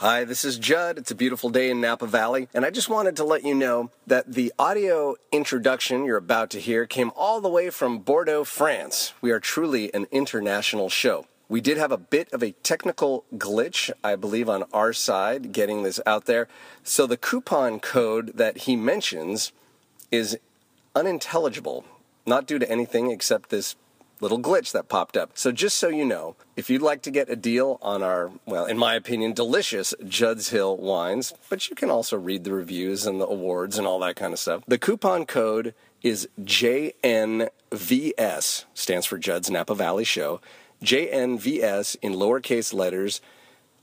Hi, this is Judd. It's a beautiful day in Napa Valley, and I just wanted to let you know that the audio introduction you're about to hear came all the way from Bordeaux, France. We are truly an international show. We did have a bit of a technical glitch, I believe, on our side getting this out there. So the coupon code that he mentions is unintelligible, not due to anything except this little glitch that popped up. So just so you know, if you'd like to get a deal on our, well, in my opinion, delicious Judd's Hill wines, but you can also read the reviews and the awards and all that kind of stuff. The coupon code is JNVS, stands for Judd's Napa Valley Show. JNVS in lowercase letters.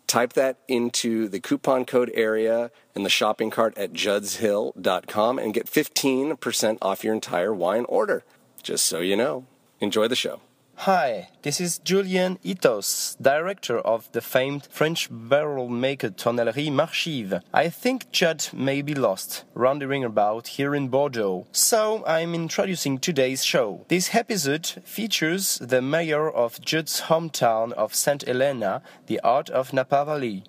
Type that into the coupon code area in the shopping cart at juddshill.com and get 15% off your entire wine order. Just so you know. Enjoy the show. Hi, this is Julien Itos, director of the famed French barrel maker Tonnellerie Marchive. I think Judd may be lost, wandering about here in Bordeaux. So I'm introducing today's show. This episode features the mayor of Judd's hometown of St. Helena, the art of Napa Valley.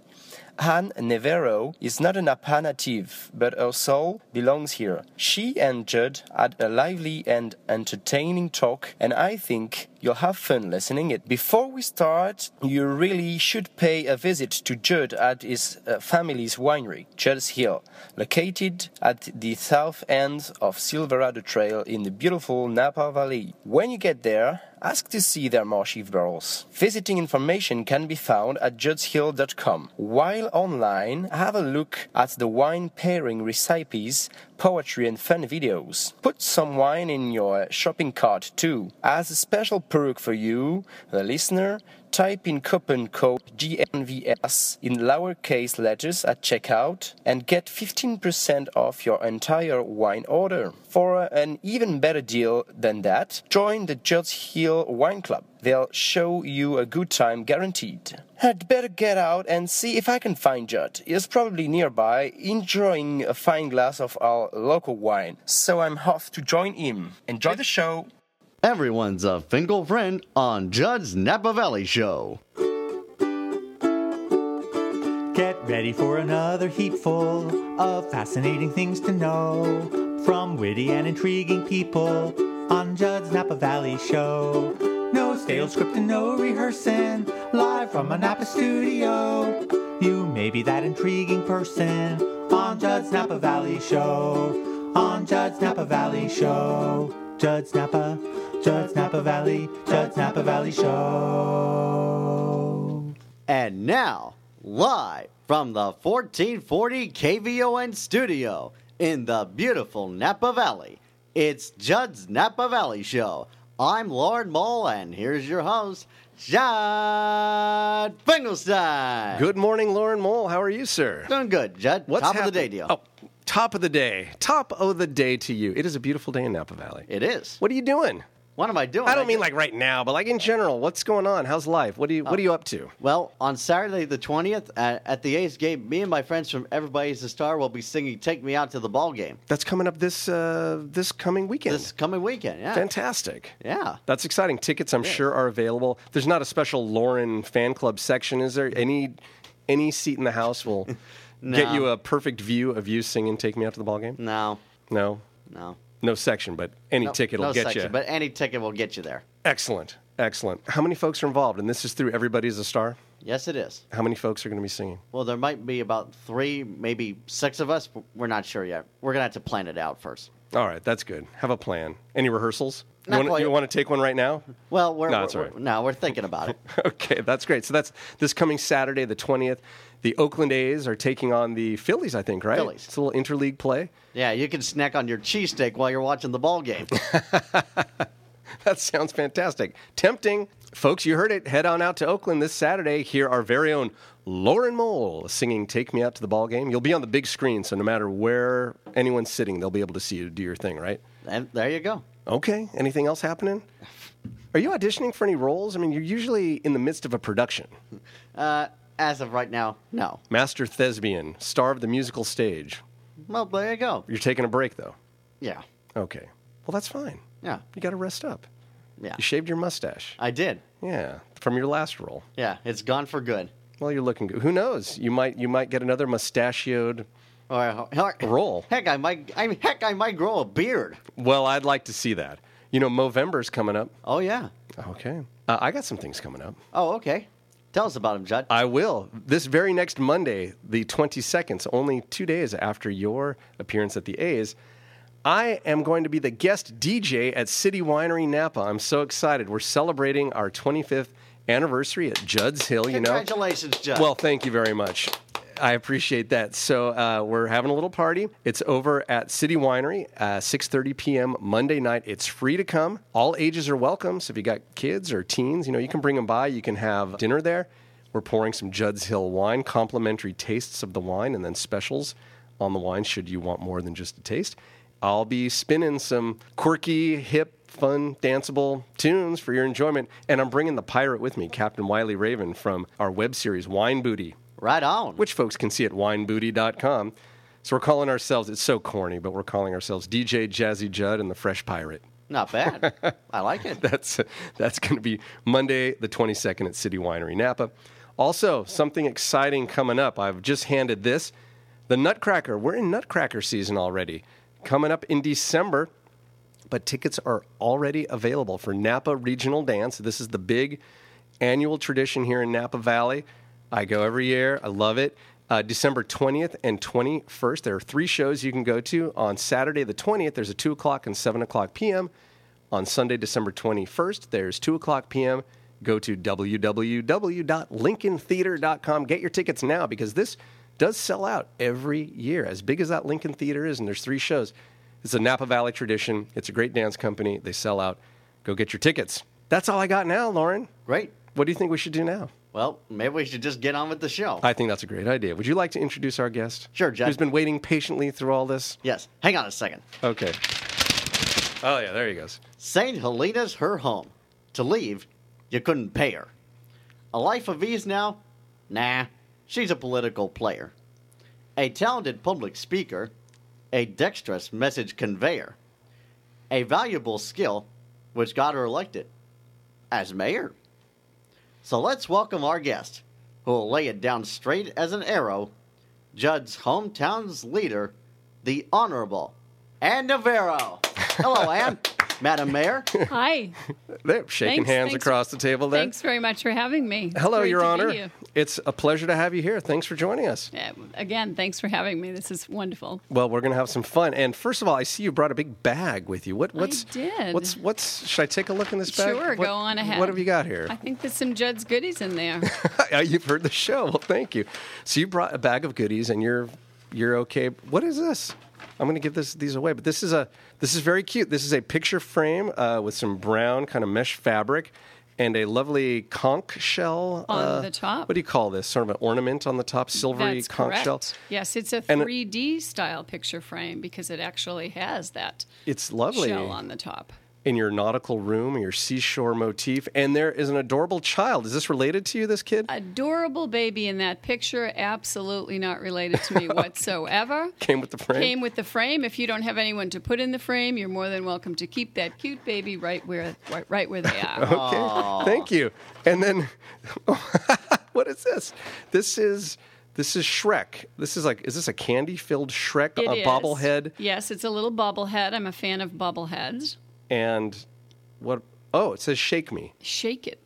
Ann Navarro is not a Napa native, but her soul belongs here. She and Judd had a lively and entertaining talk, and I think you'll have fun listening it. Before we start, you really should pay a visit to Judd at his uh, family's winery, Judd's Hill, located at the south end of Silverado Trail in the beautiful Napa Valley. When you get there, ask to see their Marchive barrels. Visiting information can be found at juddshill.com. While online, have a look at the wine pairing recipes, poetry, and fun videos. Put some wine in your shopping cart too. As a special perk for you, the listener, type in coupon code JNVS in lowercase letters at checkout and get 15% off your entire wine order. For an even better deal than that, join the Judd's Hill Wine Club. They'll show you a good time guaranteed. I'd better get out and see if I can find Judd. He's probably nearby, enjoying a fine glass of our local wine. So I'm off to join him. Enjoy the show. Everyone's a Finkel friend on Judd's Napa Valley Show. Get ready for another heapful of fascinating things to know from witty and intriguing people on Judd's Napa Valley Show. No stale script and no rehearsing, live from a Napa studio. You may be that intriguing person on Judd's Napa Valley Show. On Judd's Napa Valley Show. Judd's Napa, Judd's Napa Valley, Judd's Napa Valley Show. And now, live from the 1440 KVON studio in the beautiful Napa Valley, it's Judd's Napa Valley Show. I'm Lauren Mole, and here's your host, Judd Finkelstein. Good morning, Lauren Mole. How are you, sir? Doing good, Judd. What's Top of the day happening? deal. Oh, top of the day. Top of the day to you. It is a beautiful day in Napa Valley. It is. What are you doing? What am I doing? I don't mean just- like right now, but like in general. What's going on? How's life? What are you What are you up to? Well, on Saturday the 20th at, at the A's game, me and my friends from Everybody's a Star will be singing Take Me Out to the Ball Game That's coming up this uh, this coming weekend. this coming weekend. Yeah. Fantastic. Yeah. That's exciting. Tickets, I'm sure, are available. There's not a special Lauren fan club section, is there? Any any seat in the house will get you a perfect view of you singing "Take Me Out to the Ball Game"? No, No, no. no section, but any No- ticket will no get section, you. But any ticket will get you there. Excellent, excellent. How many folks are involved? And this is through Everybody's a Star. Yes, it is. How many folks are going to be singing? Well, there might be about three, maybe six of us. but We're not sure yet. We're going to have to plan it out first. All right, that's good. Have a plan. Any rehearsals? You want, you want to take one right now? Well, we're, No, we're, all we're- no, we're thinking about it. okay, that's great. So that's this coming Saturday, the 20th. The Oakland A's are taking on the Phillies, I think, right? Phillies. It's a little interleague play. Yeah, you can snack on your cheesesteak while you're watching the ball game. That sounds fantastic. Tempting. Folks, you heard it. Head on out to Oakland this Saturday. Hear our very own Lauren Mole singing Take Me Out to the Ball Game. You'll be on the big screen, so no matter where anyone's sitting, they'll be able to see you do your thing, right? and there you go. Okay. Anything else happening? Are you auditioning for any roles? I mean, you're usually in the midst of a production. Uh, as of right now, no. Master thespian, star of the musical stage. Well, there you go. You're taking a break, though. Yeah, Okay. Well, that's fine. yeah, You got to rest up. yeah. You shaved your mustache. I did. Yeah, from your last role. Yeah, it's gone for good. Well, you're looking good. Who knows? You might you might get another mustachioed. Or, heck, Roll. Heck, I might. I mean, heck, I might grow a beard. Well, I'd like to see that. You know, Movember's coming up. Oh yeah. Okay. Uh, I got some things coming up. Oh okay. Tell us about him, Judd. I will. This very next Monday, the 22nd, so only two days after your appearance at the A's, I am going to be the guest DJ at City Winery Napa. I'm so excited. We're celebrating our 25th anniversary at Judd's Hill, you know. Congratulations, Judd. Well, thank you very much. I appreciate that. So uh, we're having a little party. It's over at City Winery, uh, 6:30 p.m. Monday night. It's free to come. All ages are welcome. So if you got kids or teens, you know you can bring them by. You can have dinner there. We're pouring some Judd's Hill wine, complimentary tastes of the wine, and then specials on the wine should you want more than just a taste. I'll be spinning some quirky, hip, fun, danceable tunes for your enjoyment, and I'm bringing the pirate with me, Captain Wiley Raven from our web series Wine Booty right on. which folks can see at winebooty.com. So we're calling ourselves, it's so corny, but we're calling ourselves DJ Jazzy Judd and the Fresh Pirate. Not bad. I like it. That's, that's going to be Monday, the 22nd at City Winery Napa. Also, something exciting coming up. I've just handed this the Nutcracker. We're in Nutcracker season already. Coming up in December, but tickets are already available for Napa Regional Dance. This is the big annual tradition here in Napa Valley. I go every year. I love it. Uh, December 20th and 21st, there are three shows you can go to. On Saturday, the 20th, there's a 2 o'clock and 7 o'clock p.m. On Sunday, December 21st, there's 2 o'clock p.m. Go to www.lincolntheater.com. Get your tickets now because this does sell out every year. As big as that Lincoln Theater is, and there's three shows, it's a Napa Valley tradition. It's a great dance company. They sell out. Go get your tickets. That's all I got now, Lauren. Great. What do you think we should do now? Well, maybe we should just get on with the show. I think that's a great idea. Would you like to introduce our guest? Sure, Jeff. Who's been waiting patiently through all this? yes. Hang on a second. Okay. Oh, yeah, there he goes. St. Helena's her home. To leave, you couldn't pay her. A life of ease now? Nah, she's a political player. A talented public speaker, a dexterous message conveyor, a valuable skill which got her elected as mayor. So let's welcome our guest, who will lay it down straight as an arrow, Judd's hometown's leader, the Honorable Ann Navarro. Hello, Ann. Madam Mayor. Hi. There, shaking Thanks, hands thanks. across the table there. Thanks very much for having me. Hello, Great Your Honor. you. It's a pleasure to have you here. Thanks for joining us. Uh, again, thanks for having me. This is wonderful. Well, we're going to have some fun. And first of all, I see you brought a big bag with you. What? What's? did. What's? What's? Should I take a look in this bag? Sure, What- go on ahead. What have you got here? I think there's some Judd's goodies in there. You've heard the show. Well, thank you. So you brought a bag of goodies, and you're you're okay. What is this? I'm going to give this these away, but this is a this is very cute. This is a picture frame uh, with some brown kind of mesh fabric and a lovely conch shell On uh, the top. What do you call this? Sort of an ornament on the top, silvery That's conch correct. shell. Yes, it's a 3D style picture frame because it actually has that It's lovely. shell on the top. In your nautical room, your seashore motif, and there is an adorable child. Is this related to you? This kid Adorable baby in that picture, absolutely not related to me whatsoever. came with the frame. Came with the frame. If you don't have anyone to put in the frame, you're more than welcome to keep that cute baby right where right, right where they are. Okay, thank you. And then, what is this? This is this is Shrek. This is like, is this a candy-filled Shrek It a is. bobblehead? Yes, it's a little bobblehead. I'm a fan of bobbleheads. And what? Oh, it says "Shake Me." Shake it.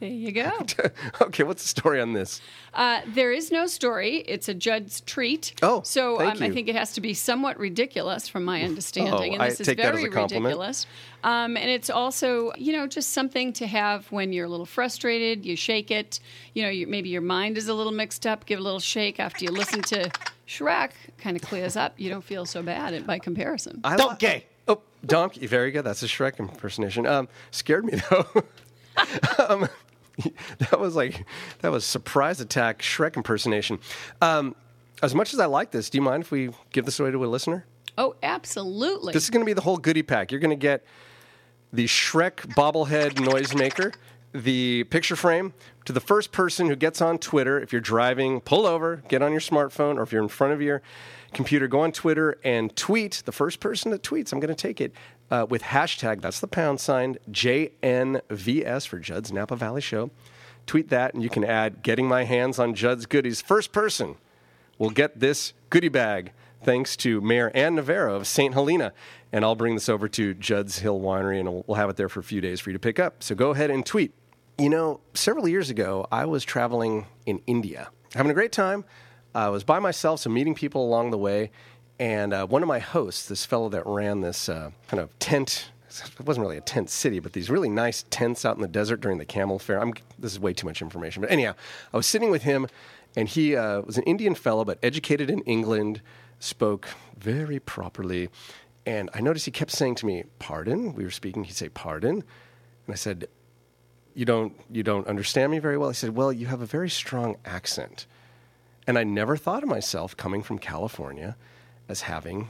There you go. Okay, what's the story on this? Uh, there is no story. It's a Judd's treat. Oh, so thank um, I think it has to be somewhat ridiculous, from my understanding. Oh, and I this is take that as very a compliment. ridiculous. Um, and it's also, you know, just something to have when you're a little frustrated. You shake it. You know, you, maybe your mind is a little mixed up. Give it a little shake after you listen to Shrek. Kind of clears up. You don't feel so bad by comparison. I Donkey. Oh, donkey. Very good. That's a Shrek impersonation. Um, scared me though. um, that was like that was surprise attack Shrek impersonation. Um, as much as I like this, do you mind if we give this away to a listener? oh, absolutely. This is going to be the whole goodie pack. You're going to get the Shrek bobblehead noisemaker, the picture frame. To the first person who gets on Twitter, if you're driving, pull over, get on your smartphone, or if you're in front of your computer, go on Twitter and tweet. The first person that tweets, I'm going to take it uh, with hashtag, that's the pound sign, JNVS for Judd's Napa Valley Show. Tweet that, and you can add "Getting my hands on Judd's goodies." First person will get this goodie bag. Thanks to Mayor Ann Navarro of St. Helena. And I'll bring this over to Judd's Hill Winery and we'll have it there for a few days for you to pick up. So go ahead and tweet. You know, several years ago, I was traveling in India, having a great time. I was by myself, so meeting people along the way. And uh, one of my hosts, this fellow that ran this uh, kind of tent, it wasn't really a tent city, but these really nice tents out in the desert during the camel fair. I'm, this is way too much information. But anyhow, I was sitting with him, and he uh, was an Indian fellow, but educated in England, spoke very properly. And I noticed he kept saying to me, Pardon? We were speaking, he'd say, Pardon? And I said, you don't, you don't understand me very well? He said, Well, you have a very strong accent. And I never thought of myself coming from California as having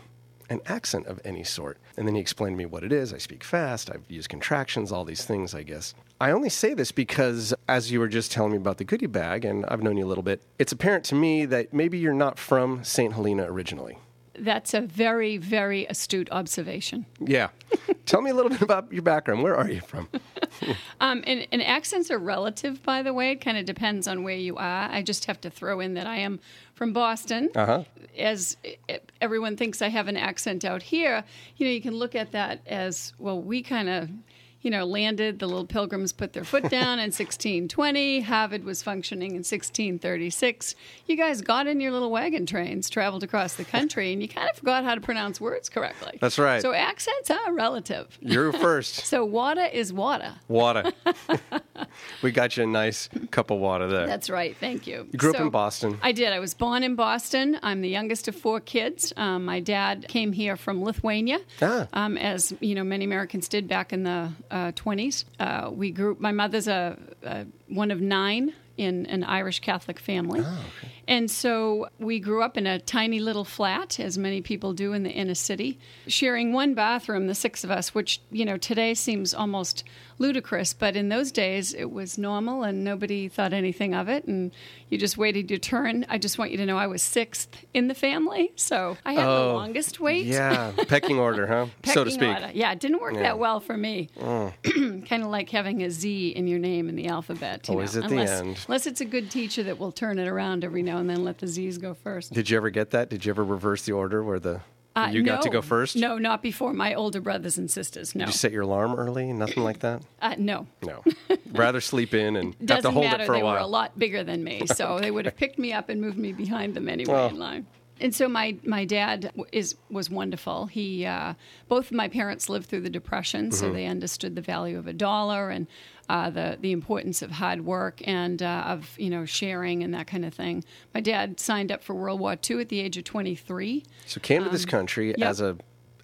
an accent of any sort. And then he explained to me what it is. I speak fast, I've used contractions, all these things, I guess. I only say this because, as you were just telling me about the goodie bag, and I've known you a little bit, it's apparent to me that maybe you're not from St. Helena originally. That's a very, very astute observation. Yeah. Tell me a little bit about your background. Where are you from? Um, and, and accents are relative, by the way. It kind of depends on where you are. I just have to throw in that I am from Boston. Uh-huh. As everyone thinks I have an accent out here, you know, you can look at that as well, we kind of you know, landed. The little pilgrims put their foot down in 1620. Harvard was functioning in 1636. You guys got in your little wagon trains, traveled across the country, and you kind of forgot how to pronounce words correctly. That's right. So accents are relative. You're first. So water is water. Water. we got you a nice cup of water there. That's right. Thank you. You grew up in Boston. I did. I was born in Boston. I'm the youngest of four kids. Um, my dad came here from Lithuania, Ah. um, as you know, many Americans did back in the 20s. Uh, we grew. My mother's a, a one of nine in an Irish Catholic family, Ah, and so we grew up in a tiny little flat, as many people do in the inner city, sharing one bathroom, the six of us, which you know today seems almost ludicrous, but in those days it was normal and nobody thought anything of it, and you just waited your turn. I just want you to know I was sixth in the family, so I had the Oh, longest wait. Yeah, pecking order, huh? so to speak. order. Yeah, it didn't work Yeah. that well for me. Mm. kind of like having a Z in your name in the alphabet. You oh, Always know, at the end. Unless it's a good teacher that will turn it around every now and then, let the Z's go first. Did you ever get that? Did you ever reverse the order where the Uh, you got to go first? No, not before my older brothers and sisters. No, Did you set your alarm early? Nothing like that? uh, no. No. Rather sleep in and have to Doesn't hold matter. it for a they were a lot bigger than me, so they would have picked me up and moved me behind them anyway Oh. in line. And so my my dad is was wonderful. He uh, both of my parents lived through the depression, Mm-hmm. so they understood the value of a dollar and uh, the the importance of hard work and uh, of you know sharing and that kind of thing. My dad signed up for World War II at the age of twenty three. So came to this country yep. as a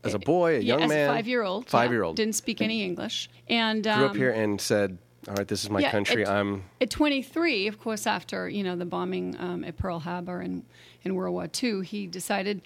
as a boy, a Yeah, young as man, five year old. five year old, didn't speak any English, and grew up um, here and said, "All right, this is my yeah, country. at- I'm." At 23, of course, after you know the bombing um, at Pearl Harbor and in World War II, he decided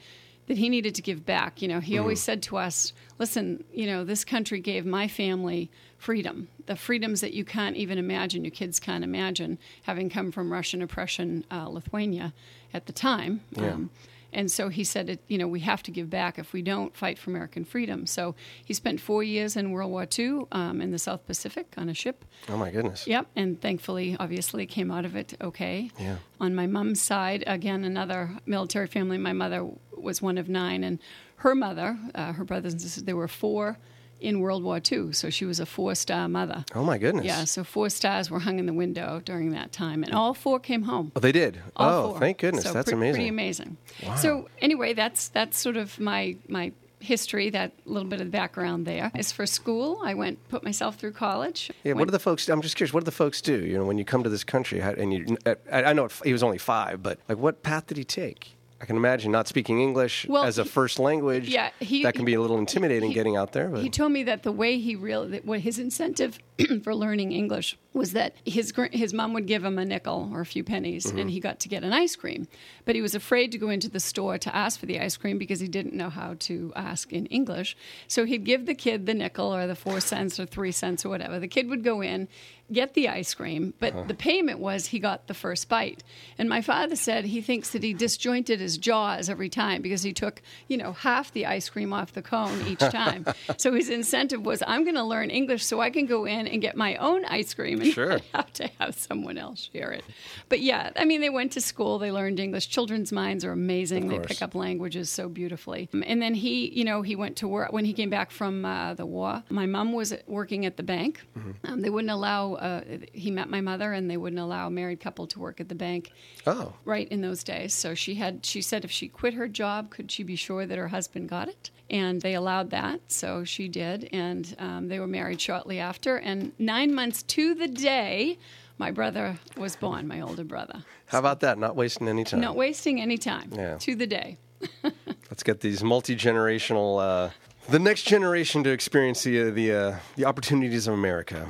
that he needed to give back. You know, he always said to us, "Listen, you know, this country gave my family freedom, the freedoms that you can't even imagine, your kids can't imagine, having come from Russian oppression, uh, Lithuania, at the time." Um, and so he said, it, you know, we have to give back if we don't fight for American freedom. So he spent four years in World War II um, in the South Pacific on a ship. Oh my goodness. Yep, and thankfully, obviously, came out of it okay. Yeah. On my mom's side, again, another military family. My mother was one of nine, and her mother, uh, her brothers and sisters, there were four in World War II. So she was a four-star mother. Oh my goodness. Yeah, so four stars were hung in the window during that time, and all four came home. Oh, they did. All oh, four. thank goodness. So That's pre- amazing. Pretty amazing. Wow. So anyway, that's that's sort of my my history. That little bit of the background there. As for school, I went put myself through college. Yeah, what do the folks? I'm just curious. What do the folks do? You know, when you come to this country, how, and you, I I know he was only five, but like, what path did he take? I can imagine not speaking English Well, as a first language. Yeah, he- that can be a little intimidating he- getting out there. But He told me that the way he really, that what his incentive for learning English was that his his mom would give him a nickel or a few pennies, Mm-hmm. and he got to get an ice cream. But he was afraid to go into the store to ask for the ice cream because he didn't know how to ask in English. So he'd give the kid the nickel or the four cents or three cents or whatever. The kid would go in, get the ice cream, but Uh-huh. the payment was he got the first bite. And my father said he thinks that he disjointed his jaws every time because he took, you know, half the ice cream off the cone each time. so his incentive was I'm going to learn English so I can go in and get my own ice cream sure. have to have someone else share it. But yeah, I mean, they went to school, they learned English. Children's minds are amazing. They pick up languages so beautifully. And then he, you know, he went to work when he came back from uh, the war. My mom was working at the bank. Mm-hmm. Um, they wouldn't allow. Uh, he met my mother, and they wouldn't allow a married couple to work at the bank Oh, right in those days. So she had she said if she quit her job, could she be sure that her husband got it? And they allowed that, so she did, and um, they were married shortly after. And nine months to the day, my brother was born, my older brother. how about that? Not wasting any time. Not wasting any time. Yeah. To the day. Let's get these multi generational, uh, the next generation to experience the uh, the uh, the opportunities of America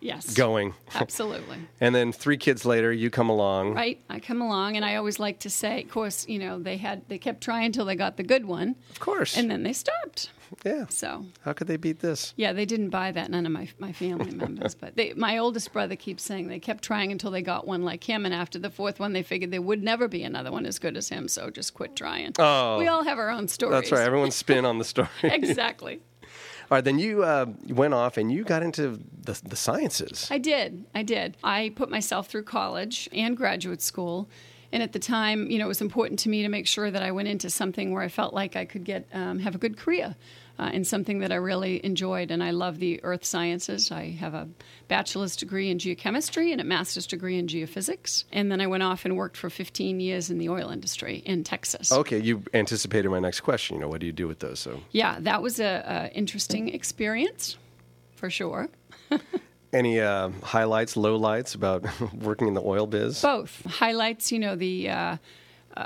Yes. going. Absolutely. And then three kids later, you come along. Right. I come along, and I always like to say, of course, you know, they had they kept trying until they got the good one, Of course. and then they stopped. yeah. So How could they beat this? Yeah, they didn't buy that. None of my my family members, but they, my oldest brother keeps saying they kept trying until they got one like him, and after the fourth one, they figured there would never be another one as good as him. So just quit trying. Oh. we all have our own stories. That's right. Everyone's spin on the story. exactly. All right. Then you uh, went off and you got into the, the sciences. I did. I did. I put myself through college and graduate school. And at the time, you know, it was important to me to make sure that I went into something where I felt like I could get um, have a good career uh, in something that I really enjoyed. And I love the earth sciences. I have a bachelor's degree in geochemistry and a master's degree in geophysics. And then I went off and worked for 15 years in the oil industry in Texas. Okay, you anticipated my next question. You know, what do you do with those? So, Yeah, that was a, a interesting experience, for sure. any uh, highlights, lowlights about working in the oil biz? Both highlights, you know, the uh,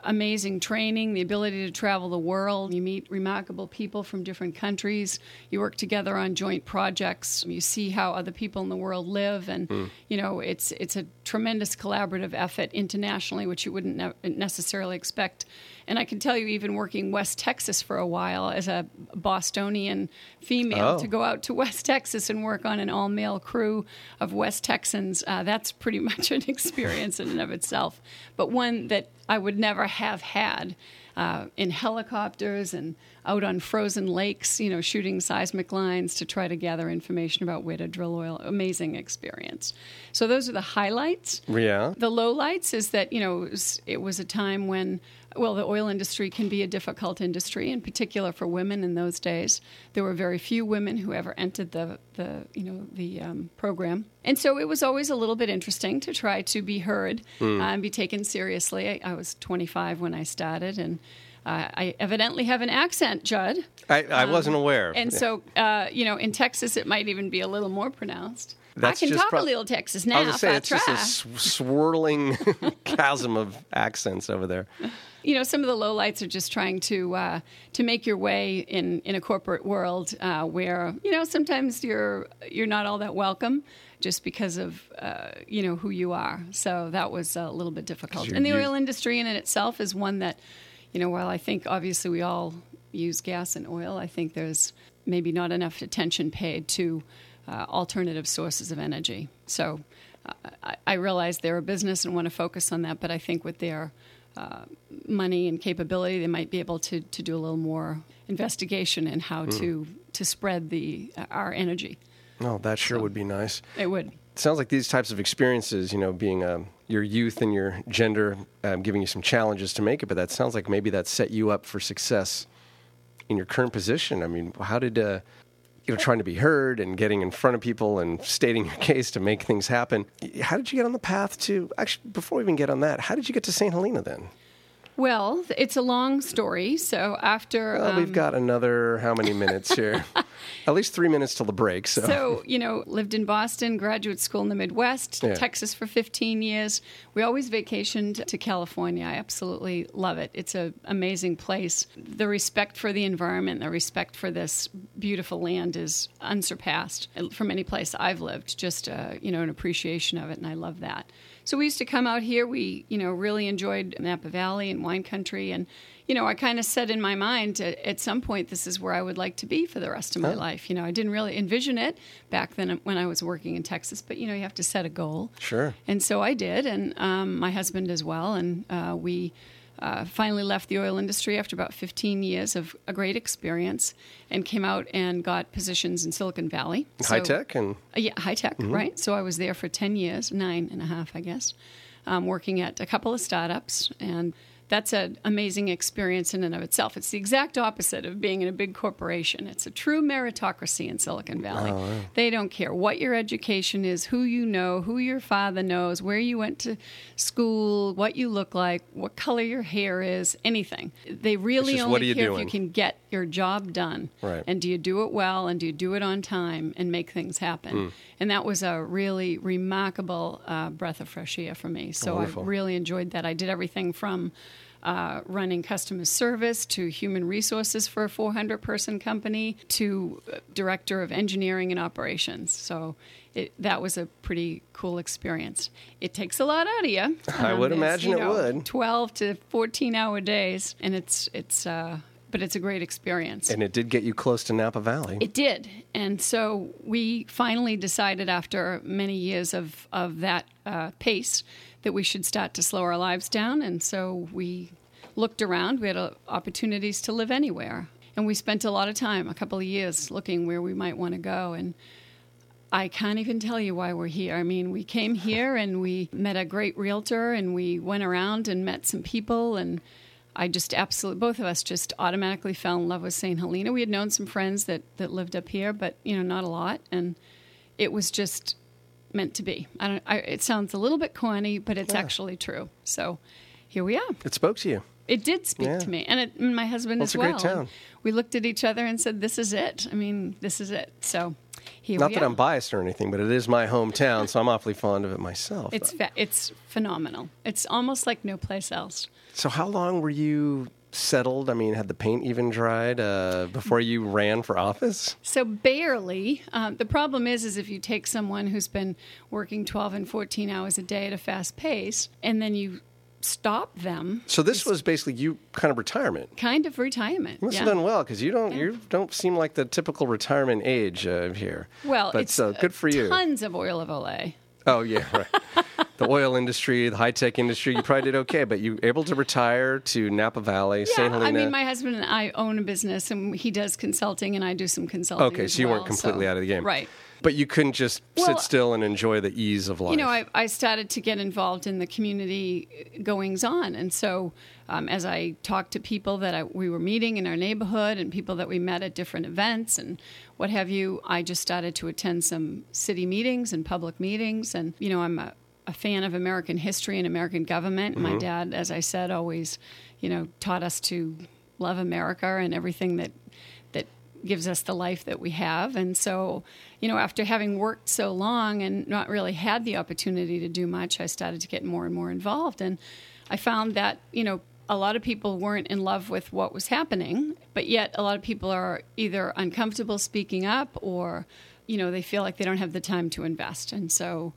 amazing training, the ability to travel the world. You meet remarkable people from different countries. You work together on joint projects. You see how other people in the world live, and hmm. you know, it's it's a tremendous collaborative effort internationally, which you wouldn't ne- necessarily expect. And I can tell you, even working West Texas for a while as a Bostonian female, Oh. to go out to West Texas and work on an all male crew of West Texans, uh, that's pretty much an experience in and of itself, but one that I would never have had. Uh, in helicopters and out on frozen lakes, you know, shooting seismic lines to try to gather information about where to drill oil. Amazing experience. So those are the highlights. Yeah. The lowlights is that you know it was, it was a time when well the oil industry can be a difficult industry, in particular for women in those days. There were very few women who ever entered the the you know the um, program, and so it was always a little bit interesting to try to be heard uh, and be taken seriously. I, I was 25 when I started, and uh, I evidently have an accent, Judd. I, I wasn't aware. Um, And so, uh, you know, in Texas, it might even be a little more pronounced. That's I can just talk prob- a little Texas I now was gonna say I it's try. just a sw- swirling chasm of accents over there. you know, some of the lowlights are just trying to uh, to make your way in in a corporate world uh, where you know sometimes you're you're not all that welcome just because of uh, you know who you are. So that was a little bit difficult. And the used- oil industry in it itself is one that you know while I think obviously we all use gas and oil, I think there's maybe not enough attention paid to uh, alternative sources of energy. So. uh, I, I realize they're a business and want to focus on that, but I think with their uh, money and capability, they might be able to, to do a little more investigation in how to to spread the uh, our energy. Oh, that sure So- would be nice. It would. It sounds like these types of experiences, you know, being um, your youth and your gender, um, giving you some challenges to make it, but that sounds like maybe that set you up for success in your current position. I mean, how did, uh, you know, trying to be heard and getting in front of people and stating your case to make things happen, how did you get on the path to, actually, before we even get on that, how did you get to St. Helena then? Well, it's a long story. So after Well, um, we've got another, how many minutes here? At least three minutes till the break. So, So, you know, lived in Boston, graduate school in the Midwest, Yeah. Texas for 15 years. We always vacationed to California. I absolutely love it. It's an amazing place. The respect for the environment, the respect for this beautiful land is unsurpassed from any place I've lived. Just, uh, you know, an appreciation of it, and I love that. So we used to come out here. We, you know, really enjoyed Napa Valley and wine country. And, you know, I kind of said in my mind at, at some point, this is where I would like to be for the rest of my life. You know, I didn't really envision it back then when I was working in Texas, but, you know, you have to set a goal. Sure. And so I did, and um, my husband as well. And uh, we uh, finally left the oil industry after about 15 years of a great experience and came out and got positions in Silicon Valley. So, High tech and uh, yeah, high tech, right? So I was there for 10 years, nine and a half, I guess, um, working at a couple of startups. And that's an amazing experience in and of itself. It's the exact opposite of being in a big corporation. It's a true meritocracy in Silicon Valley. They don't care what your education is, who you know, who your father knows, where you went to school, what you look like, what color your hair is, anything. They really just, only care if you can get your job done. Right. And do you do it well and do you do it on time and make things happen? Hmm. And that was a really remarkable uh, breath of fresh air for me. So Wonderful. I really enjoyed that. I did everything from uh, running customer service to human resources for a 400 person company to uh, director of engineering and operations. So it, that was a pretty cool experience. It takes a lot out of you. I would imagine you it would. 12 to 14 hour days, and it's it's. Uh, but it's a great experience. and it did get you close to Napa Valley. It did. And so we finally decided after many years of, of that uh, pace that we should start to slow our lives down. And so we looked around. We had uh, opportunities to live anywhere. And we spent a lot of time, a couple of years, looking where we might want to go. And I can't even tell you why we're here. I mean, we came here and we met a great realtor and we went around and met some people and I just absolutely both of us just automatically fell in love with St. Helena. We had known some friends that that lived up here, but you know, not a lot and it was just meant to be. I don't I, it sounds a little bit corny, but it's actually true. So, here we are. It spoke to you. It did speak Yeah. to me, and, it, and my husband Well, as it's a well. great town. We looked at each other and said, "This is it." I mean, this is it. So here Not that. I'm biased or anything, but it is my hometown, so I'm awfully fond of it myself. It's fa- it's phenomenal. It's almost like no place else. so, how long were you settled? I mean, had the paint even dried uh, before you ran for office? So barely. Um, the problem is, is if you take someone who's been working 12 and 14 hours a day at a fast pace, and then you stop them, So, this was basically you kind of retirement. kind of retirement. You must yeah. have done well because you don't you don't seem like the typical retirement age uh, here. Well, but it's so good for you. Tons of oil of Olay. Oh yeah, right. the oil industry, the high tech industry, you probably did okay, but you able to retire to Napa Valley, Yeah, St. Helena. I mean, my husband and I own a business, and he does consulting, and I do some consulting. okay, so you weren't completely so- out of the game, right? But you couldn't just Well, sit still and enjoy the ease of life. You know, I, I started to get involved in the community goings on. And so, um, as I talked to people that I, we were meeting in our neighborhood and people that we met at different events and what have you, I just started to attend some city meetings and public meetings. And, you know, I'm a, a fan of American history and American government. My mm-hmm. dad, as I said, always, you know, taught us to love America and everything that that gives us the life that we have. And so, you know, after having worked so long and not really had the opportunity to do much, I started to get more and more involved. And I found that, you know, a lot of people weren't in love with what was happening, but yet a lot of people are either uncomfortable speaking up or, you know, they feel like they don't have the time to invest. And so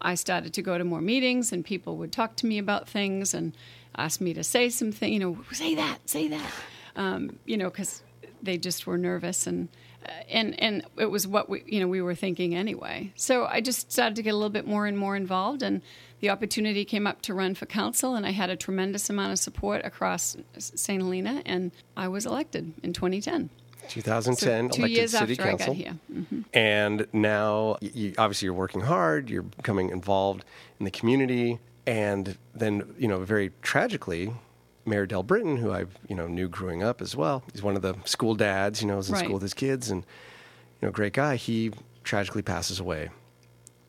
I started to go to more meetings and people would talk to me about things and ask me to say something, you know, say that, say that, um, you know, because they just were nervous and uh, and and it was what we you know we were thinking anyway. So I just started to get a little bit more and more involved, and the opportunity came up to run for council, and I had a tremendous amount of support across St. Helena, and I was elected in 2010. 2010 two elected years city after council. I got here. Mm. And now, you, obviously, you're working hard. You're becoming involved in the community, and then, you know, very tragically, Mayor Del Britton, who I, you know, knew growing up as well, he's one of the school dads. You know, was in Right. school with his kids, and you know, great guy. He tragically passes away.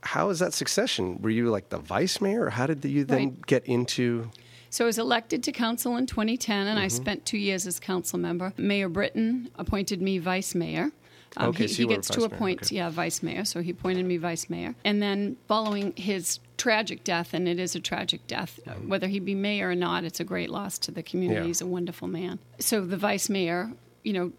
How is that succession? Were you like the vice mayor, or how did you then Right. get into? So I was elected to council in 2010, and I Mm-hmm. spent two years as council member. Mayor Britton appointed me vice mayor. Um, Okay, he, so he gets to appoint, okay. yeah, vice mayor. So he appointed me vice mayor. And then following his tragic death, and it is a tragic death, uh, whether he be mayor or not, it's a great loss to the community. Mm-hmm. Yeah. He's a wonderful man. So the vice mayor, you know,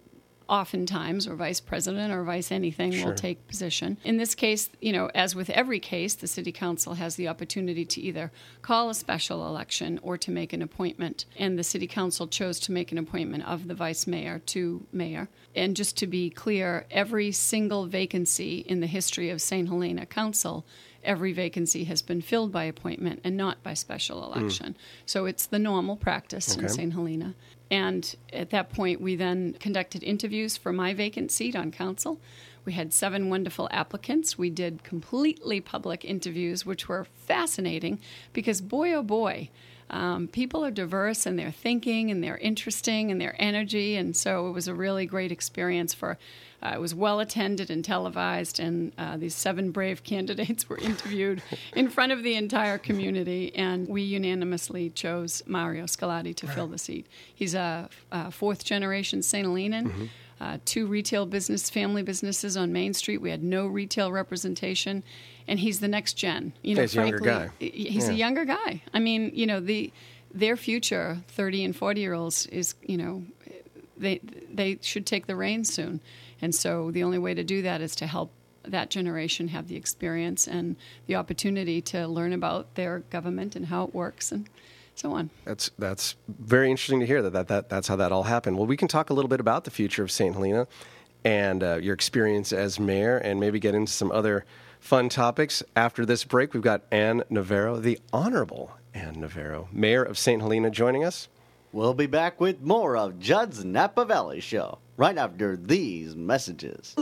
oftentimes or vice president or vice anything Sure. will take position. In this case, you know, as with every case, the city council has the opportunity to either call a special election or to make an appointment. And the city council chose to make an appointment of the vice mayor to mayor. And just to be clear, every single vacancy in the history of St. Helena Council every vacancy has been filled by appointment and not by special election. Mm. So it's the normal practice in St. Helena. And at that point, we then conducted interviews for my vacant seat on council. We had seven wonderful applicants. We did completely public interviews, which were fascinating because, boy, oh boy, um, people are diverse in their thinking and they're interesting and their energy. And so it was a really great experience for. Uh, it was well attended and televised, and uh, these seven brave candidates were interviewed in front of the entire community. And we unanimously chose Mario Sculatti to fill the seat. He's a, a fourth generation St. Helenan uh, two retail business, family businesses on Main Street. We had no retail representation, and he's the next gen. You know, He's a younger frankly, guy. y- He's a younger guy. I mean, you know, the their future, thirty and forty year olds, is you know, they they should take the reins soon, and so the only way to do that is to help that generation have the experience and the opportunity to learn about their government and how it works and so on. That's that's very interesting to hear that, that that that's how that all happened. Well, we can talk a little bit about the future of St. Helena and uh, your experience as mayor, and maybe get into some other fun topics after this break. We've got Ann Navarro, the Honorable Ann Navarro, Mayor of St. Helena, joining us. We'll be back with more of Judd's Napa Valley Show right after these messages.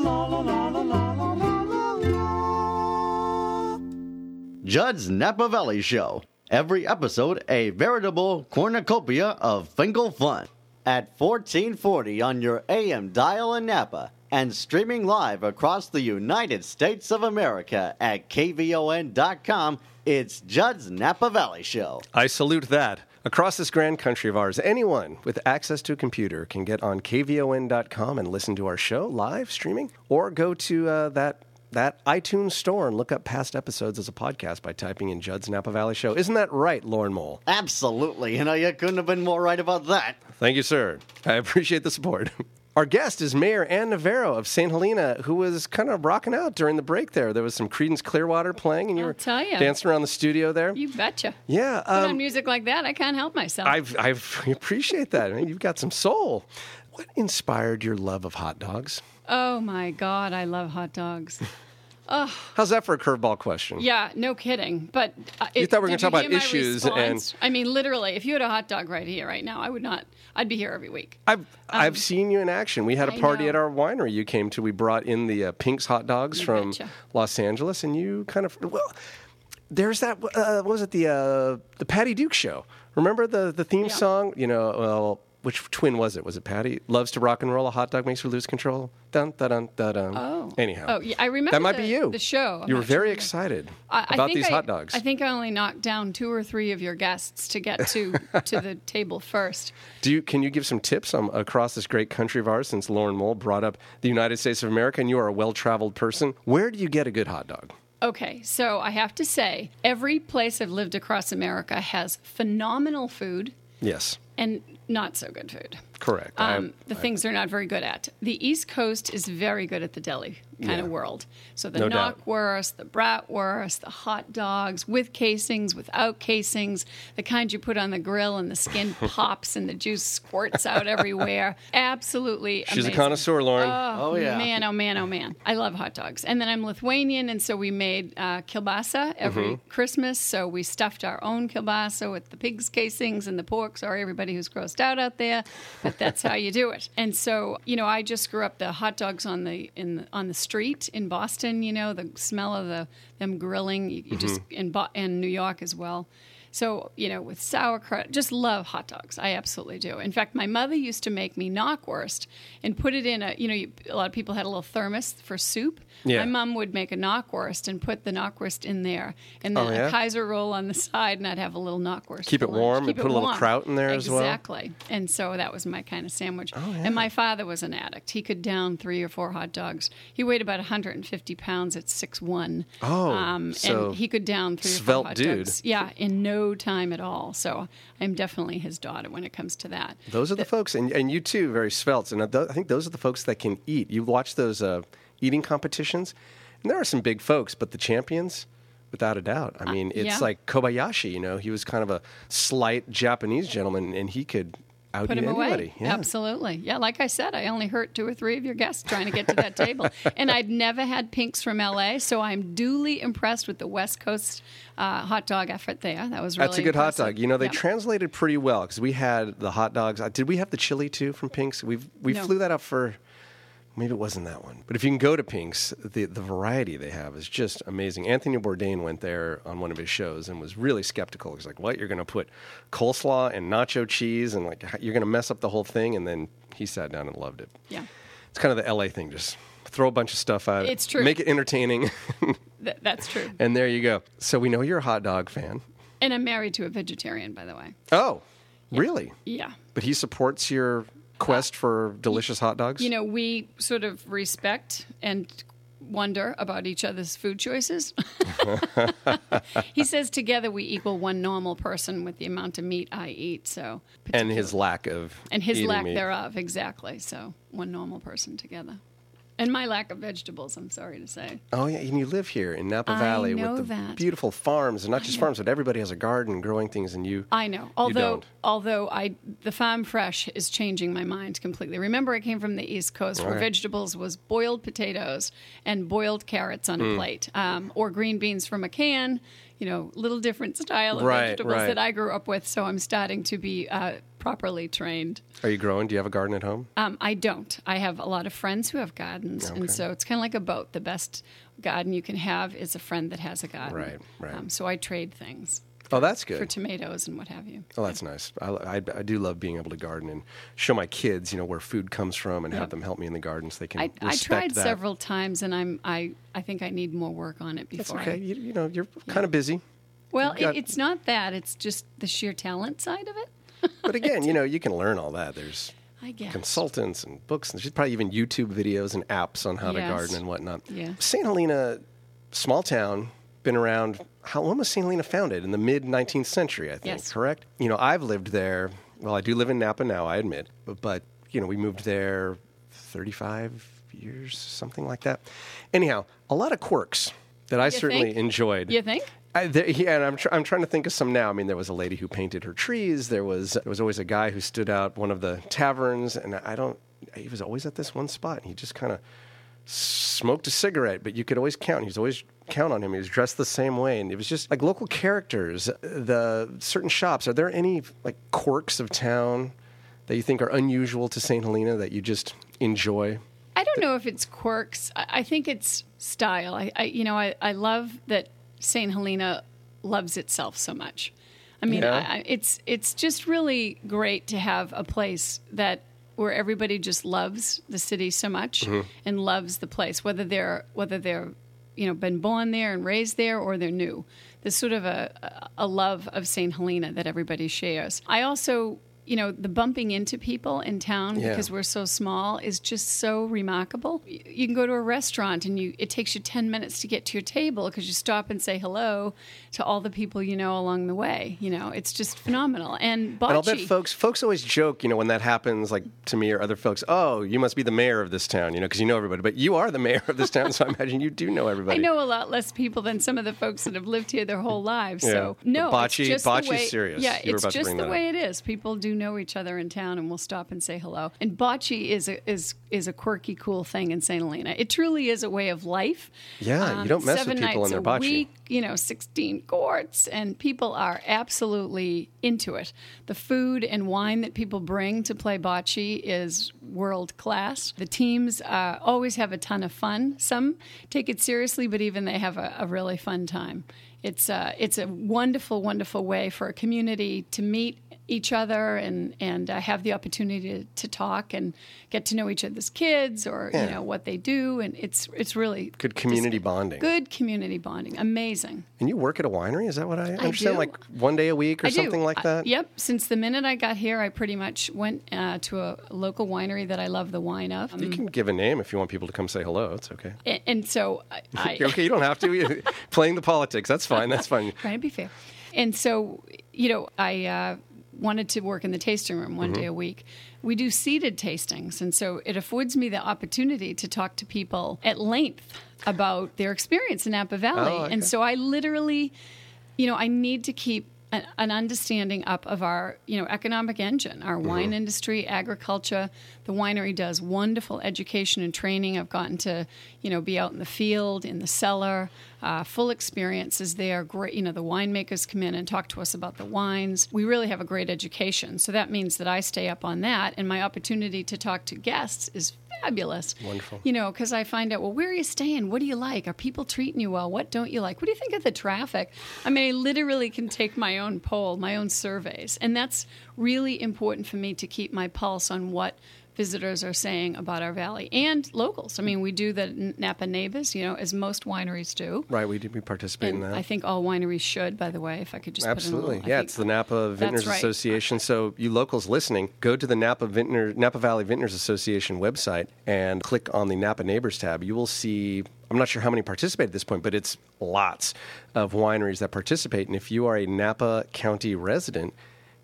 Judd's Napa Valley Show. Every episode, a veritable cornucopia of Finkel fun. At 1440 on your AM dial in Napa and streaming live across the United States of America at KVON.com, it's Judd's Napa Valley Show. I salute that. Across this grand country of ours, anyone with access to a computer can get on kvon.com and listen to our show live streaming, or go to uh, that that iTunes store and look up past episodes as a podcast by typing in Judd's Napa Valley Show. Isn't that right, Lauren Mole? Absolutely. You know, you couldn't have been more right about that. Thank you, sir. I appreciate the support. Our guest is Mayor Ann Navarro of St. Helena, who was kind of rocking out during the break there. There was some Creedence Clearwater playing, and you I'll were tell ya. dancing around the studio there. You betcha. yeah. Put on Um, music like that, I can't help myself. I've, I've, I appreciate that. I mean, you've got some soul. What inspired your love of hot dogs? Oh my God, I love hot dogs. Oh. How's that for a curveball question? Yeah, no kidding. But uh, You it- thought we were gonna talk about issues response? I mean, literally, if you had a hot dog right here, right now, I would not. I'd be here every week. I've I've seen you in action. We had a Um, party at our winery you came to. We brought in the uh, Pink's hot dogs You from betcha. Los Angeles, and you kind of well. There's that. Uh, what was it? The uh, the Patty Duke show. Remember the the theme Yeah. song? You know, well, which twin was it? Was it Patty? Loves to rock and roll. A hot dog makes her lose control. Dun dun dun dun dun. Oh. Anyhow. Oh, yeah, I remember That might the- be you. the show. I'm you were very sure. excited I, I about think these I- hot dogs. I think I only knocked down two or three of your guests to get to to the table first. Do you, can you give some tips um, across this great country of ours since Lauren Mole brought up the United States of America and you are a well traveled person? Where do you get a good hot dog? Okay, so I have to say, every place I've lived across America has phenomenal food Yes, and not so good food. correct. I- Um, the things they're not very good at. The East Coast is very good at the deli kind of world. So the No doubt. knockwurst, the bratwurst, the hot dogs with casings, without casings, the kind you put on the grill and the skin pops and the juice squirts out everywhere. Absolutely She's a connoisseur, Lauren. Oh, Oh, yeah. man, oh man, oh man. I love hot dogs. And then I'm Lithuanian, and so we made uh, kielbasa every Mm-hmm. Christmas. So we stuffed our own kielbasa with the pig's casings and the pork. Sorry, everybody who's grossed out out there, but that's how you do it. And so, you know, I just grew up the hot dogs on the in the, on the street in Boston. You know, the smell of the them grilling. You, you just Mm-hmm. in Bo- in New York as well. So, you know, with sauerkraut, just love hot dogs. I absolutely do. In fact, my mother used to make me knockwurst and put it in a, you know, you, a lot of people had a little thermos for soup. Yeah. My mom would make a knockwurst and put the knockwurst in there and then Oh, yeah? a Kaiser roll on the side, and I'd have a little knockwurst. Keep it lunch. warm and Keep it put a little warm. kraut in there as well? Exactly. And so that was my kind of sandwich. Oh, And my father was an addict. He could down three or four hot dogs. He weighed about 150 pounds at 6'1". Oh, um, so and he could down three or four hot dude. dogs. Yeah, in no time at all. So I'm definitely his daughter when it comes to that. those are the folks, and, and you too, very svelte. And I think those are the folks that can eat. You watch those uh, eating competitions, and there are some big folks, but the champions, without a doubt. I mean, it's yeah. like Kobayashi, you know, he was kind of a slight Japanese gentleman, and he could out Put them away. Yeah. Absolutely. Yeah, like I said, I only hurt two or three of your guests trying to get to that table. And I'd never had Pink's from LA, so I'm duly impressed with the West Coast uh, hot dog effort there. That was really That's a good hot dog. You know, they Yeah. translated pretty well because we had the hot dogs. Uh, Did we have the chili too from Pink's? We we No. flew that up for. Maybe it wasn't that one, but if you can go to Pink's, the the variety they have is just amazing. Anthony Bourdain went there on one of his shows and was really skeptical. He's like, "What? You're going to put coleslaw and nacho cheese and like you're going to mess up the whole thing?" And then he sat down and loved it. Yeah. It's kind of the LA thing. Just throw a bunch of stuff at it. It's true. Make it entertaining, Th- that's true. and there you go. So we know you're a hot dog fan. And I'm married to a vegetarian, by the way. Oh, really? Yeah. But he supports your quest for delicious hot dogs. You know, we sort of respect and wonder about each other's food choices. he says together we equal one normal person with the amount of meat I eat. So and his lack of and his lack meat. thereof, exactly. So one normal person together. And my lack of vegetables, I'm sorry to say. Oh yeah, and you live here in Napa I Valley with the that. beautiful farms, and not just farms, but everybody has a garden growing things, and you. I know. Although don't. although I the farm fresh is changing my mind completely. Remember I came from the East Coast where Right. vegetables was boiled potatoes and boiled carrots on a Hmm. plate. Um, or green beans from a can, you know, little different style of Right, vegetables right. that I grew up with, so I'm starting to be uh, properly trained. Are you growing? Do you have a garden at home? Um, I don't. I have a lot of friends who have gardens, Okay. and so it's kind of like a boat. The best garden you can have is a friend that has a garden. Right, right. Um, so I trade things Oh, that's good. for tomatoes and what have you. Oh, that's nice. I, I, I do love being able to garden and show my kids, you know, where food comes from, and have them help me in the garden so they can I, I tried that. several times, and I'm I I think I need more work on it before. That's okay. You, you know, you're kind of busy, well, got- it, it's not that; it's just the sheer talent side of it. but again, you know, you can learn all that. There's I guess. consultants and books, and there's probably even YouTube videos and apps on how to garden and whatnot. Yeah. St. Helena, small town, been around. How when was St. Helena founded? In the mid 19th century, I think. Yes. Correct. You know, I've lived there. Well, I do live in Napa now. I admit, but, but you know, we moved there 35 years, something like that. Anyhow, a lot of quirks that I certainly think? enjoyed. You think? I, there, yeah, and I'm, tr- I'm trying to think of some now. I mean, there was a lady who painted her trees. There was there was always a guy who stood out one of the taverns, and I don't. He was always at this one spot, and he just kind of smoked a cigarette, but you could always count. He was always count on him. He was dressed the same way, and it was just like local characters. Uh, the certain shops. Are there any like quirks of town that you think are unusual to St. Helena that you just enjoy? I don't know if it's quirks. I, think it's style. I, I you know I, I love that Saint Helena loves itself so much. I mean, Yeah. I, it's it's just really great to have a place that where everybody just loves the city so much Mm-hmm. and loves the place, whether they're whether they're you know been born there and raised there or they're new. There's sort of a a love of Saint Helena that everybody shares. I also you know the bumping into people in town Yeah. because we're so small is just so remarkable. You can go to a restaurant and you it takes you 10 minutes to get to your table because you stop and say hello to all the people you know along the way. You know, it's just phenomenal. And bocce. And I'll bet folks folks always joke, you know, when that happens, like to me or other folks, oh, you must be the mayor of this town, you know, because you know everybody. But you are the mayor of this town, so I imagine you do know everybody. I know a lot less people than some of the folks that have lived here their whole lives. Yeah. So no, Bocce- it's just bocce's the way, serious. Yeah, You it's just the way it is. People do know each other in town, and we'll stop and say hello. And bocce is a is is a quirky, cool thing in Saint Helena. It truly is a way of life. Um, Yeah, you don't mess with seven people nights in their a bocce. week, you know, 16 courts, and people are absolutely into it. The food and wine that people bring to play bocce is world class. The teams uh, always have a ton of fun. Some take it seriously, but even they have a, a really fun time. It's uh, it's a wonderful, wonderful way for a community to meet each other and and uh, have the opportunity to, to talk and get to know each other's kids or Yeah. you know what they do and it's it's really Good community bonding. Good community bonding. Amazing. And you work at a winery? Is that what I understand? do. Like one day a week or I something do. like I- that? yep. Since the minute I got here, I pretty much went uh, to a local winery that I love the wine of. You can give a name if you want people to come say hello. It's okay. and, and so I, I okay, you don't have to. Playing the politics. That's fine. That's fine. trying to be fair. And so, you know, I uh, wanted to work in the tasting room one Mm-hmm. day a week. We do seated tastings, and so it affords me the opportunity to talk to people at length about their experience in Napa Valley. Oh, okay. And so I literally, you know, I need to keep an, an understanding up of our you know economic engine, our wine industry, agriculture. The winery does wonderful education and training. I've gotten to you know be out in the field, in the cellar, uh, full experiences there. Great, you know the winemakers come in and talk to us about the wines. We really have a great education. So that means that I stay up on that, and my opportunity to talk to guests is fabulous. Wonderful. You know, because I find out, well, where are you staying? What do you like? Are people treating you well? What don't you like? What do you think of the traffic? I mean, I literally can take my own poll, my own surveys. And that's really important for me to keep my pulse on what visitors are saying about our valley and locals. I mean, we do the Napa Neighbors, you know, as most wineries do. Right, we, do- we participate And in that. I think all wineries should, by the way, if I could just Absolutely. put in a little, yeah, it's the Napa Vintners right. Association. So, you locals listening, go to the Napa Vintner, Napa Valley Vintners Association website and click on the Napa Neighbors tab. You will see, I'm not sure how many participate at this point, but it's lots of wineries that participate. And if you are a Napa County resident,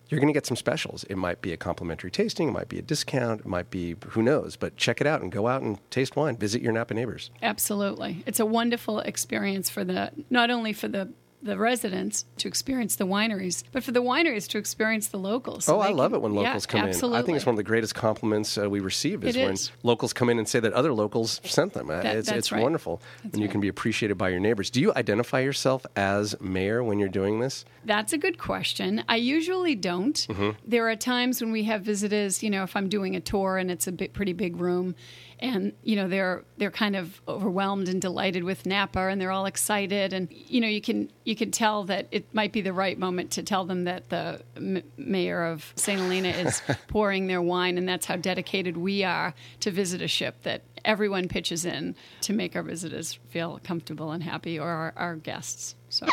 you're going to get some specials. It might be a complimentary tasting, it might be a discount, it might be who knows. But check it out and go out and taste wine. Visit your Napa neighbors. Absolutely. It's a wonderful experience for the not only for the the residents to experience the wineries, but for the wineries to experience the locals. So Oh, I love can- it when yeah, locals come absolutely. in. I think it's one of the greatest compliments uh, we receive is It when is. locals come in and say that other locals sent them. Uh, That- it's it's right. wonderful. That's and you right. can be appreciated by your neighbors. Do you identify yourself as mayor when you're doing this? That's a good question. I usually don't. Mm-hmm. There are times when we have visitors, you know, if I'm doing a tour and it's a bit, pretty big room and you know they're they're kind of overwhelmed and delighted with Napa and they're all excited and you know you can you can tell that it might be the right moment to tell them that the m- mayor of St. Helena is pouring their wine and that's how dedicated we are to visitorship that everyone pitches in to make our visitors feel comfortable and happy or our, our guests. So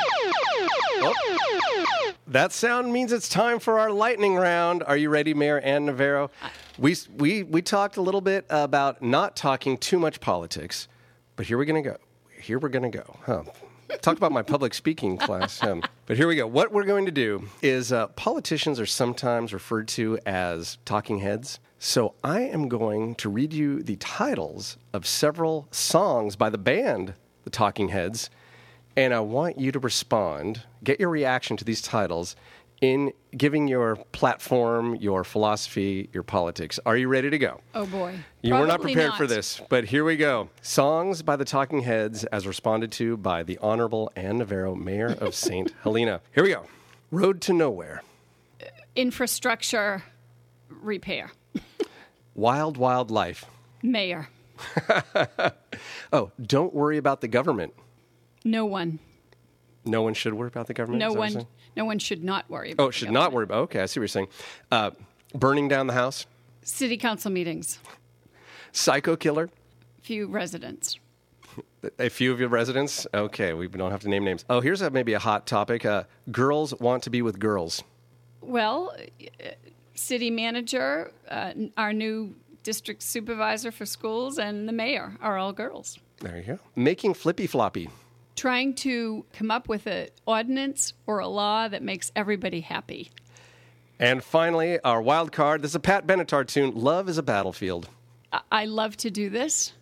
That sound means it's time for our lightning round. Are you ready, Mayor Ann Navarro? We, we, we talked a little bit about not talking too much politics, but here we're going to go. Here we're going to go. Huh. Talk about my public speaking class. Um, but here we go. What we're going to do is uh, politicians are sometimes referred to as talking heads. So I am going to read you the titles of several songs by the band, the Talking Heads, and I want you to respond, get your reaction to these titles in giving your platform, your philosophy, your politics. Are you ready to go? Oh boy. You were not Probably prepared for this, but here we go. Songs by the Talking Heads as responded to by the Honorable Ann Navarro, Mayor of St. Helena. Here we go. Road to Nowhere. Uh, infrastructure repair. Wild, Wild Life. Mayor. Oh, don't worry about the government. No one. No one should worry about the government. No is that what you're one. No one should not worry. About Oh, should not worry about. Okay, I see what you're saying. Uh, burning down the house. City council meetings. Psycho killer. Few residents. A few of your residents? Okay, we don't have to name names. Oh, here's a, maybe a hot topic. Uh, girls want to be with girls. Well, uh, city manager, uh, our new district supervisor for schools, and the mayor are all girls. There you go. Making flippy floppy. Trying to come up with an ordinance or a law that makes everybody happy. And finally, our wild card. This is a Pat Benatar tune. Love is a battlefield. I- I love to do this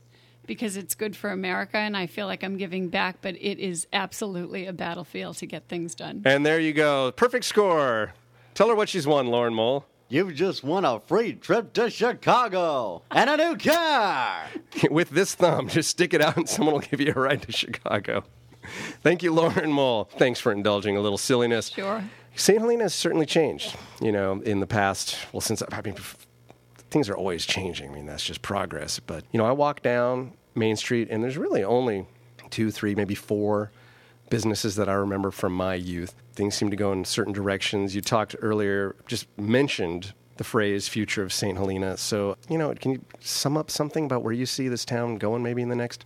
because it's good for America and I feel like I'm giving back, but it is absolutely a battlefield to get things done. And there you go. Perfect score. Tell her what she's won, Lauren Mole. You've just won a free trip to Chicago and a new car. With this thumb, just stick it out and someone will give you a ride to Chicago. Thank you, Lauren Mole. Thanks for indulging a little silliness. Sure. St. Helena has certainly changed, you know, in the past. Well, since, I mean, things are always changing. I mean, that's just progress. But, you know, I walk down Main Street and there's really only two, three, maybe four businesses that I remember from my youth. Things seem to go in certain directions. You talked earlier, just mentioned the phrase future of St. Helena. So, you know, can you sum up something about where you see this town going maybe in the next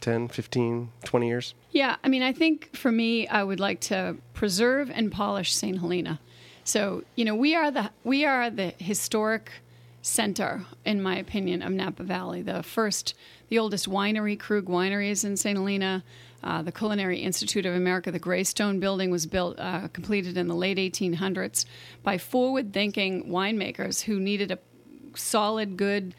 10, 15, 20 years? Yeah, I mean, I think for me, I would like to preserve and polish St. Helena. So, you know, we are the we are the historic center, in my opinion, of Napa Valley. The first, the oldest winery, Krug Winery, is in St. Helena. Uh, the Culinary Institute of America, the Greystone Building, was built, uh, completed in the late 1800s by forward-thinking winemakers who needed a solid, good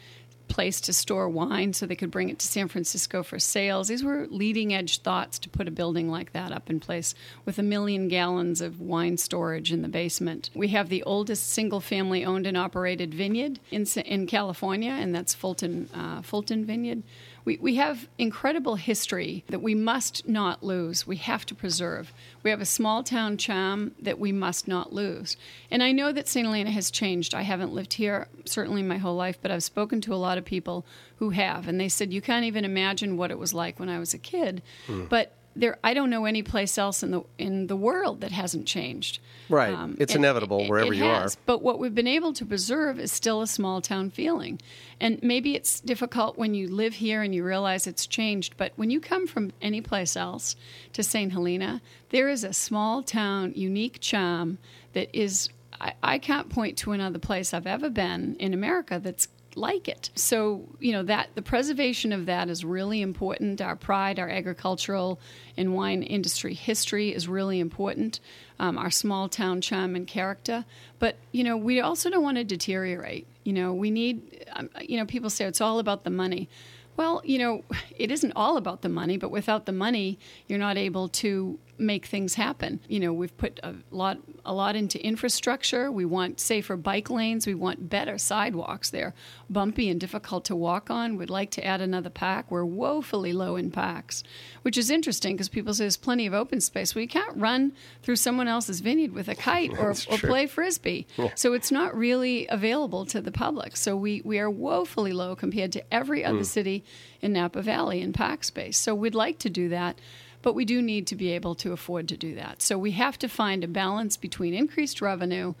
place to store wine so they could bring it to San Francisco for sales. These were leading edge thoughts to put a building like that up in place with a million gallons of wine storage in the basement. We have the oldest single family owned and operated vineyard in, in California, and that's Fulton, uh, Fulton Vineyard. We, we have incredible history that we must not lose. We have to preserve. We have a small town charm that we must not lose. And I know that St. Helena has changed. I haven't lived here certainly my whole life, but I've spoken to a lot of people who have, and they said, You can't even imagine what it was like when I was a kid. Mm. But there I don't know any place else in the in the world that hasn't changed. Right. Um, it's inevitable it, wherever it you has. are. But what we've been able to preserve is still a small town feeling. And maybe it's difficult when you live here and you realize it's changed, but when you come from any place else to St. Helena, there is a small town unique charm that is I, I can't point to another place I've ever been in America that's like it. So, you know, that the preservation of that is really important. Our pride, our agricultural and wine industry history is really important. Um, our small town charm and character. But, you know, we also don't want to deteriorate. You know, we need, um, you know, people say it's all about the money. Well, you know, it isn't all about the money, but without the money, you're not able to make things happen. You know, we've put a lot a lot into infrastructure. We want safer bike lanes. We want better sidewalks. They're bumpy and difficult to walk on. We'd like to add another park. We're woefully low in parks, which is interesting because people say there's plenty of open space. Well, you can't run through someone else's vineyard with a kite or, or play frisbee. Yeah. So it's not really available to the public. So we, we are woefully low compared to every other mm. city in Napa Valley in park space. So we'd like to do that but we do need to be able to afford to do that. So we have to find a balance between increased revenue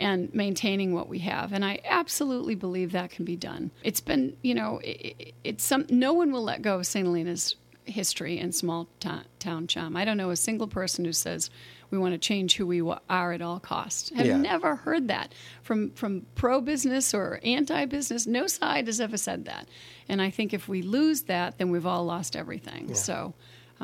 and maintaining what we have. And I absolutely believe that can be done. It's been, you know, it, it's some no one will let go of St. Helena's history and small town charm. I don't know a single person who says we want to change who we are at all costs. I've yeah. never heard that from from pro business or anti business. No side has ever said that. And I think if we lose that, then we've all lost everything. Yeah. So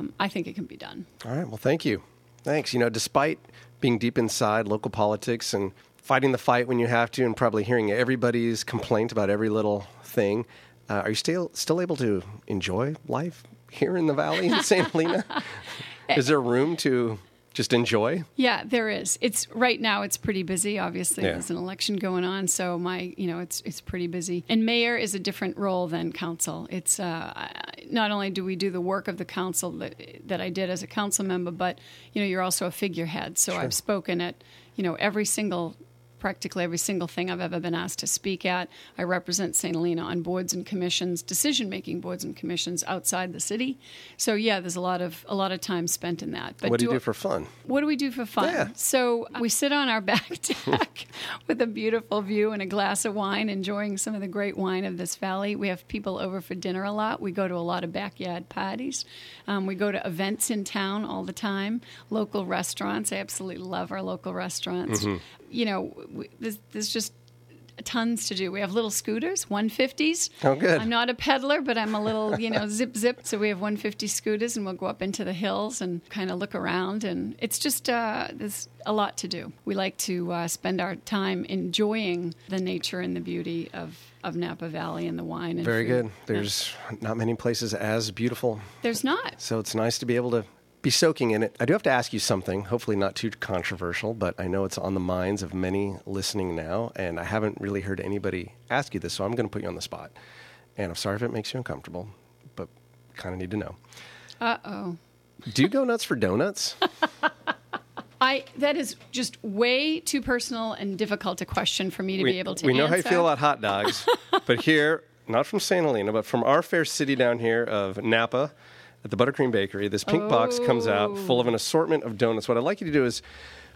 um, I think it can be done. All right. Well, thank you. Thanks. You know, despite being deep inside local politics and fighting the fight when you have to, and probably hearing everybody's complaint about every little thing, uh, are you still still able to enjoy life here in the valley in St. Helena? Is there room to just enjoy? Yeah, there is. It's right now. It's pretty busy. Obviously, yeah. there's an election going on, so my you know it's it's pretty busy. And mayor is a different role than council. It's uh, not only do we do the work of the council that that I did as a council member, but you know you're also a figurehead. So sure. I've spoken at you know every single practically every single thing I've ever been asked to speak at. I represent St. Helena on boards and commissions, decision making boards and commissions outside the city. So yeah, there's a lot of a lot of time spent in that. But what do, you do for fun? What do we do for fun? Yeah. So we sit on our back deck with a beautiful view and a glass of wine, enjoying some of the great wine of this valley. We have people over for dinner a lot. We go to a lot of backyard parties. Um, we go to events in town all the time. Local restaurants. I absolutely love our local restaurants. Mm-hmm you know, there's, there's just tons to do. We have little scooters, 150s. Oh, good. I'm not a peddler, but I'm a little, you know, zip zip. So we have 150 scooters, and we'll go up into the hills and kind of look around. And it's just uh, there's a lot to do. We like to uh, spend our time enjoying the nature and the beauty of. Of Napa Valley and the wine. And Very food. good. There's yeah. not many places as beautiful. There's not. So it's nice to be able to be soaking in it. I do have to ask you something, hopefully not too controversial, but I know it's on the minds of many listening now, and I haven't really heard anybody ask you this, so I'm going to put you on the spot. And I'm sorry if it makes you uncomfortable, but kind of need to know. Uh oh. Do you go nuts for donuts? I that is just way too personal and difficult a question for me to we, be able to. Answer. We know answer. how you feel about hot dogs, but here, not from St. Helena, but from our fair city down here of Napa, at the Buttercream Bakery. This pink oh. box comes out full of an assortment of donuts. What I'd like you to do is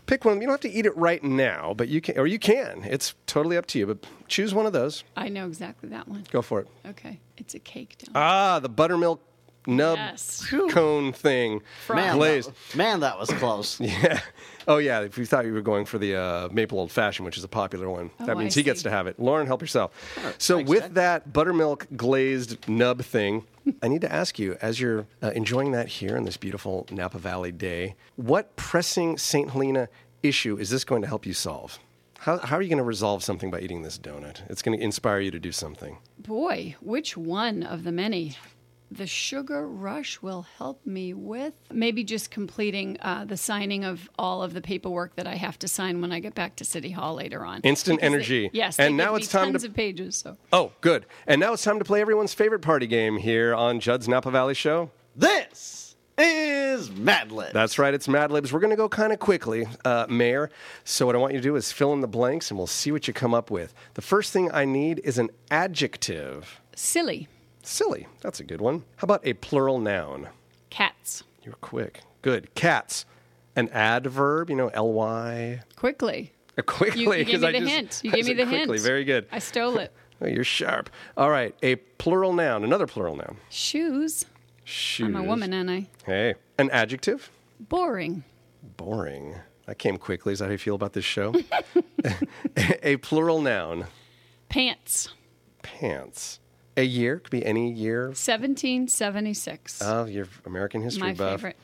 pick one. You don't have to eat it right now, but you can, or you can. It's totally up to you. But choose one of those. I know exactly that one. Go for it. Okay, it's a cake donut. Ah, the buttermilk nub yes. cone thing. Man, glazed. That, man, that was close. yeah. Oh, yeah. If you thought you were going for the uh, maple old fashioned, which is a popular one, oh, that means I he see. gets to have it. Lauren, help yourself. so, Thanks, with that buttermilk glazed nub thing, I need to ask you, as you're uh, enjoying that here in this beautiful Napa Valley day, what pressing St. Helena issue is this going to help you solve? How, how are you going to resolve something by eating this donut? It's going to inspire you to do something. Boy, which one of the many? The sugar rush will help me with maybe just completing uh, the signing of all of the paperwork that I have to sign when I get back to City Hall later on. Instant Because they- energy. yes, And they now give it's me time to- tons of pages. So Oh, good. And now it's time to play everyone's favorite party game here on Judd's Napa Valley Show. This is Mad Libs. That's right, it's Mad Libs. We're going to go kind of quickly, uh, Mayor. So, what I want you to do is fill in the blanks and we'll see what you come up with. The first thing I need is an adjective. silly Silly. That's a good one. How about a plural noun? cats You're quick. Good. Cats. An adverb, you know, ly. quickly. Uh, quickly. You, you gave me I the just- hint. You I gave me the quickly. hint. Very good. I stole it. Oh, you're sharp. All right. A plural noun. Another plural noun. Shoes. Shoes. I'm a woman, and I Hey. An adjective. boring. Boring. That came quickly. Is that how you feel about this show? a plural noun. Pants. Pants. A year could be any year 1776. of your American history My buff. favorite.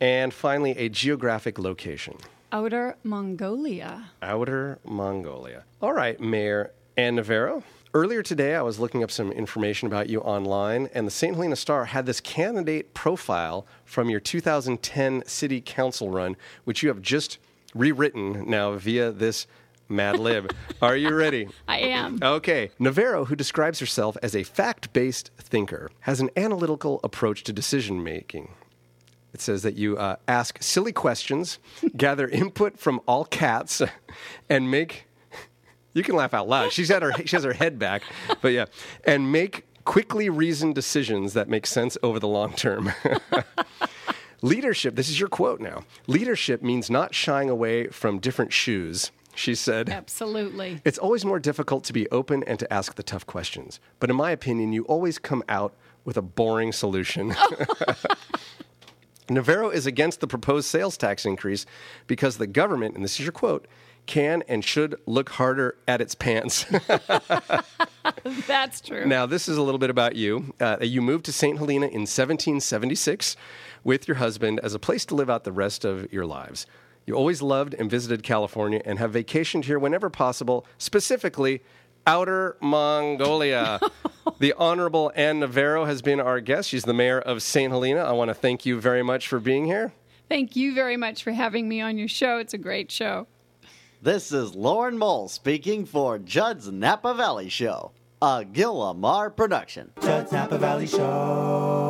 And finally, a geographic location. Outer Mongolia. Outer Mongolia. All right, Mayor Ann Navarro. Earlier today, I was looking up some information about you online, and the St. Helena Star had this candidate profile from your 2010 City Council run, which you have just rewritten now via this Mad Lib. Are you ready? I am. Okay. Navarro, who describes herself as a fact based thinker, has an analytical approach to decision making. It says that you uh, ask silly questions, gather input from all cats, and make. You can laugh out loud. She's had her she has her head back, but yeah, and make quickly reasoned decisions that make sense over the long term. Leadership. This is your quote now. Leadership means not shying away from different shoes. She said. Absolutely. It's always more difficult to be open and to ask the tough questions. But in my opinion, you always come out with a boring solution. Navarro is against the proposed sales tax increase because the government, and this is your quote, can and should look harder at its pants. That's true. now, this is a little bit about you. Uh, you moved to St. Helena in 1776 with your husband as a place to live out the rest of your lives. You always loved and visited California and have vacationed here whenever possible, specifically Outer Mongolia. the Honorable Ann Navarro has been our guest. She's the mayor of St. Helena. I want to thank you very much for being here. Thank you very much for having me on your show. It's a great show. This is Lauren Mole speaking for Judd's Napa Valley Show, a Gil Lamar production. Judd's Napa Valley Show.